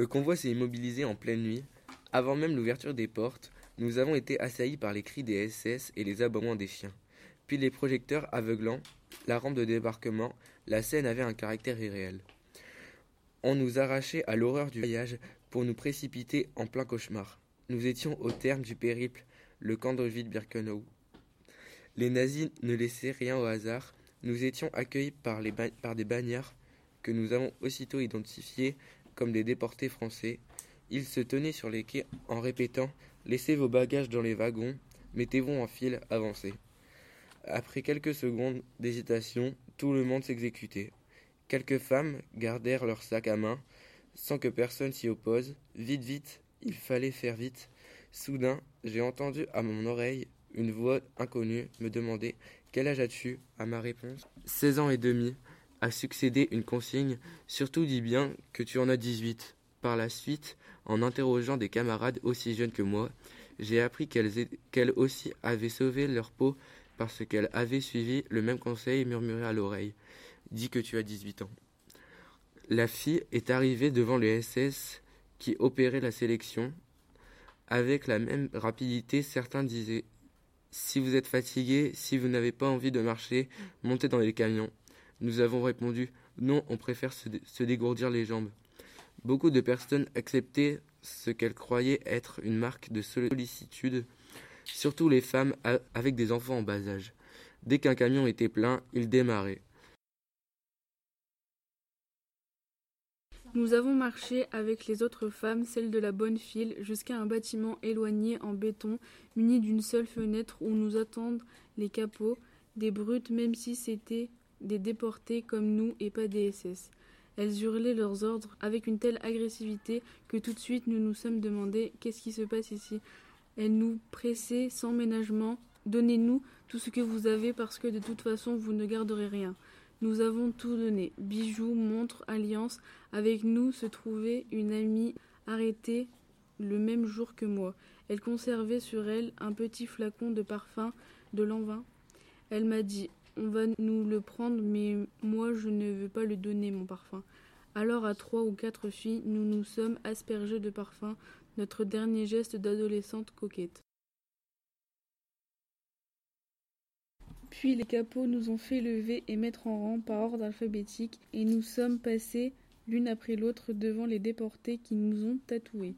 Le convoi s'est immobilisé en pleine nuit. Avant même l'ouverture des portes, nous avons été assaillis par les cris des SS et les aboiements des chiens. Puis les projecteurs aveuglants, la rampe de débarquement, la scène avait un caractère irréel. On nous arrachait à l'horreur du voyage pour nous précipiter en plein cauchemar. Nous étions au terme du périple, le camp d'Auschwitz-Birkenau. Les nazis ne laissaient rien au hasard. Nous étions accueillis par, par des bannières que nous avons aussitôt identifiées des déportés français. Ils se tenaient sur les quais en répétant Laissez vos bagages dans les wagons, mettez-vous en file, avancez. Après quelques secondes d'hésitation, tout le monde s'exécutait. Quelques femmes gardèrent leurs sacs à main, sans que personne s'y oppose. Vite, vite, il fallait faire vite. Soudain, j'ai entendu à mon oreille une voix inconnue me demander Quel âge as-tu? À ma réponse Seize ans et demi. A succédé une consigne Surtout dis bien que tu en as dix-huit. Par la suite, en interrogeant des camarades aussi jeunes que moi, j'ai appris qu'elles aussi avaient sauvé leur peau parce qu'elles avaient suivi le même conseil murmuré à l'oreille. Dis que tu as 18 ans. La fille est arrivée devant le SS qui opérait la sélection. Avec la même rapidité, certains disaient Si vous êtes fatigué, si vous n'avez pas envie de marcher, montez dans les camions. Nous avons répondu Non, on préfère se dégourdir les jambes. Beaucoup de personnes acceptaient ce qu'elles croyaient être une marque de sollicitude, surtout les femmes avec des enfants en bas âge. Dès qu'un camion était plein, ils démarraient. Nous avons marché avec les autres femmes, celles de la bonne file, jusqu'à un bâtiment éloigné en béton, muni d'une seule fenêtre où nous attendent les capots, des brutes, même si c'était des déportés comme nous et pas des SS. Elles hurlaient leurs ordres avec une telle agressivité que tout de suite nous nous sommes demandé qu'est-ce qui se passe ici. Elles nous pressaient sans ménagement Donnez-nous tout ce que vous avez parce que de toute façon vous ne garderez rien. Nous avons tout donné bijoux, montres, alliances. Avec nous se trouvait une amie arrêtée le même jour que moi. Elle conservait sur elle un petit flacon de parfum de l'envin. Elle m'a dit on va nous le prendre, mais moi je ne veux pas le donner, mon parfum. Alors à trois ou quatre filles, nous nous sommes aspergés de parfum, notre dernier geste d'adolescente coquette. Puis les capots nous ont fait lever et mettre en rang par ordre alphabétique, et nous sommes passés l'une après l'autre devant les déportés qui nous ont tatoués.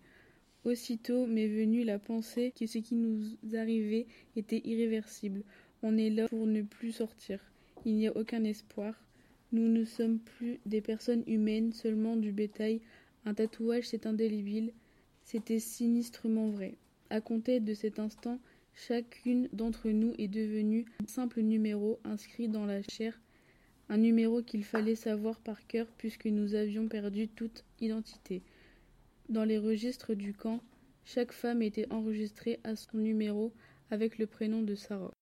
Aussitôt m'est venue la pensée que ce qui nous arrivait était irréversible. On est là pour ne plus sortir. Il n'y a aucun espoir. Nous ne sommes plus des personnes humaines, seulement du bétail. Un tatouage, c'est indélébile. C'était sinistrement vrai. À compter de cet instant, chacune d'entre nous est devenue un simple numéro inscrit dans la chair, un numéro qu'il fallait savoir par cœur puisque nous avions perdu toute identité. Dans les registres du camp, chaque femme était enregistrée à son numéro avec le prénom de Sarah.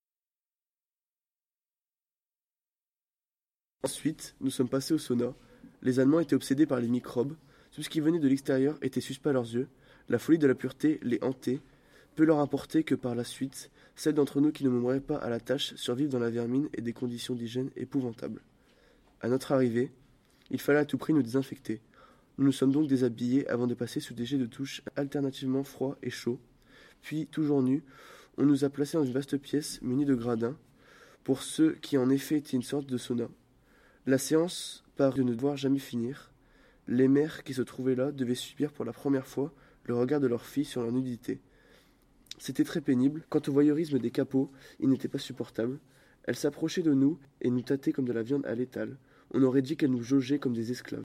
Ensuite, nous sommes passés au sauna. Les Allemands étaient obsédés par les microbes. Tout ce qui venait de l'extérieur était suspect à leurs yeux. La folie de la pureté les hantait. Peu leur importait que par la suite, celles d'entre nous qui ne mourraient pas à la tâche survivent dans la vermine et des conditions d'hygiène épouvantables. À notre arrivée, il fallait à tout prix nous désinfecter. Nous nous sommes donc déshabillés avant de passer sous des jets de touche alternativement froids et chauds. Puis, toujours nus, on nous a placés dans une vaste pièce munie de gradins, pour ceux qui en effet étaient une sorte de sauna. La séance parut ne devoir jamais finir. Les mères qui se trouvaient là devaient subir pour la première fois le regard de leurs filles sur leur nudité. C'était très pénible. Quant au voyeurisme des capots, il n'était pas supportable. Elles s'approchaient de nous et nous tâtaient comme de la viande à l'étal. On aurait dit qu'elles nous jaugeaient comme des esclaves.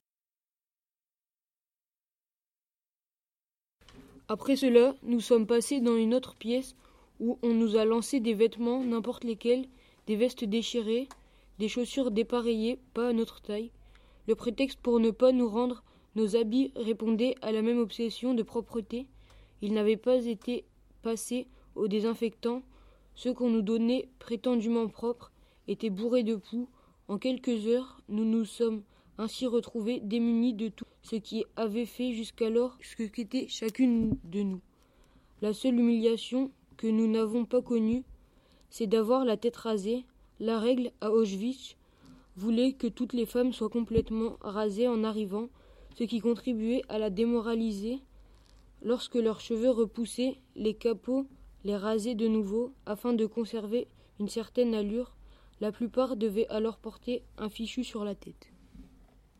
Après cela, nous sommes passés dans une autre pièce où on nous a lancé des vêtements, n'importe lesquels, des vestes déchirées, des chaussures dépareillées, pas à notre taille. Le prétexte pour ne pas nous rendre nos habits répondait à la même obsession de propreté. Ils n'avaient pas été passés au désinfectant. Ceux qu'on nous donnait prétendument propres étaient bourrés de poux. En quelques heures, nous nous sommes ainsi retrouvés démunis de tout ce qui avait fait jusqu'alors ce qu'était chacune de nous. La seule humiliation que nous n'avons pas connue, c'est d'avoir la tête rasée, la règle à Auschwitz voulait que toutes les femmes soient complètement rasées en arrivant, ce qui contribuait à la démoraliser. Lorsque leurs cheveux repoussaient, les capots les rasaient de nouveau afin de conserver une certaine allure. La plupart devaient alors porter un fichu sur la tête.